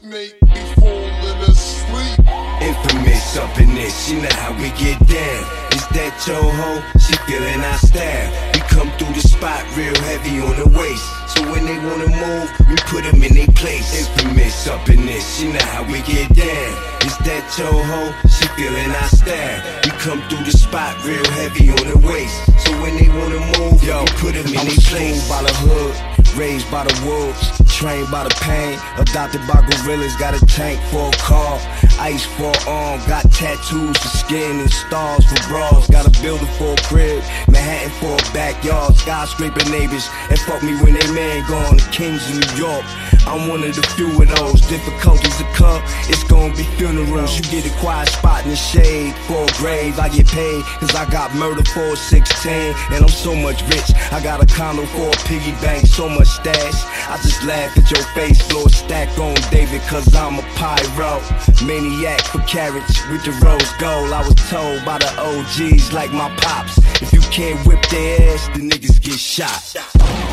snake be falling asleep. Infamous up in this, you know how we get down. Is that your hoe? She feeling our style. We come through the spot real heavy on the waist. So when they wanna move, we put them in their place. Infamous up in this, you know how we get down. Is that your hoe? She feeling our style. We come through the spot real heavy on the waist. So when they wanna move, yo, we put them in their place. by the hood, raised by the wolves, trained by the pain, adopted by gorillas, got a tank for a car, ice for a arm, got tattoos for skin and stars for bras, got a building for a crib, Manhattan for a backyard, skyscraper neighbors, and fuck me when they man gone, the kings of New York. I'm one of the few of those difficulties to come. It's gonna be funerals. You get a quiet spot in the shade for a grave. I get paid cause I got murder for a 16 and I'm so much rich. I got a condo for a piggy bank, so much stash. I just laugh at your face, blow a stack on David cause I'm a pyro. Maniac for carats with the rose gold. I was told by the OGs like my pops. If you can't whip their ass, the niggas get shot.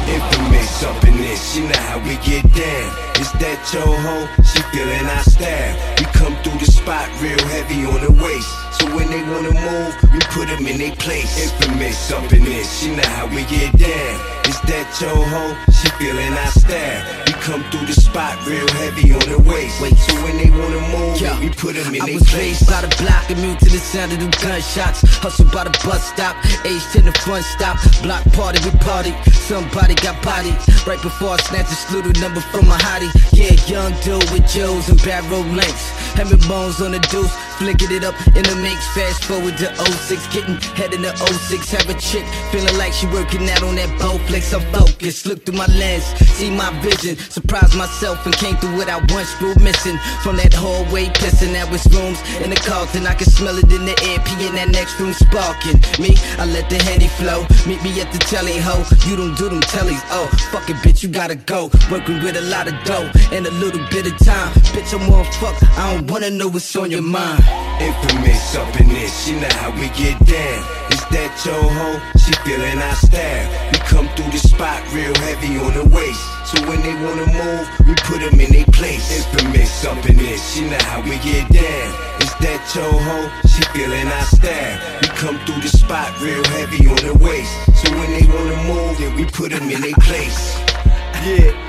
Infamous up in this, you know how we get down. Is that your hoe? She feeling our style. We come through the spot real heavy on the waist. When they wanna move, we put them in their place. Infamous up in this, you know how we get down. Is that your hoe? She feeling our style. We come through the spot real heavy on the waist. Wait. So when they wanna move, Yo, we put them in I their was place. raised by the block, immune to the sound of them gunshots. Hustle by the bus stop, age in the fun stop. Block party, we party. Somebody got bodied. Right before I snatched this little number from my hottie. Yeah, young dude with Joes and barrel lengths. Having bones on the deuce, flicking it up in the mix. Fast forward to 06, getting head in the 06. Have a chick feeling like she working out on that Bowflex. I'm focused, look through my lens, see my vision. Surprised myself and came through what I once grew missing. From that hallway, pissing out with rooms in the Carlton. I can smell it in the air, pee in that next room sparking. Me, I let the henny flow. Meet me at the telly ho. You don't do them tellies, oh fuck it, bitch, you gotta go. Working with a lot of dough and a little bit of time. Bitch, I'm one fuck. I don't wanna know what's on your mind. Infamous up in this, you know how we get down. Is that your hoe? She feeling our style. We come through the spot real heavy on the waist. So when they wanna move, we put them in their place. Infamous up in this, you know how we get down. Is that your hoe? She feeling our style. We come through the spot real heavy on the waist. So when they wanna move, then we put them in their place. Yeah.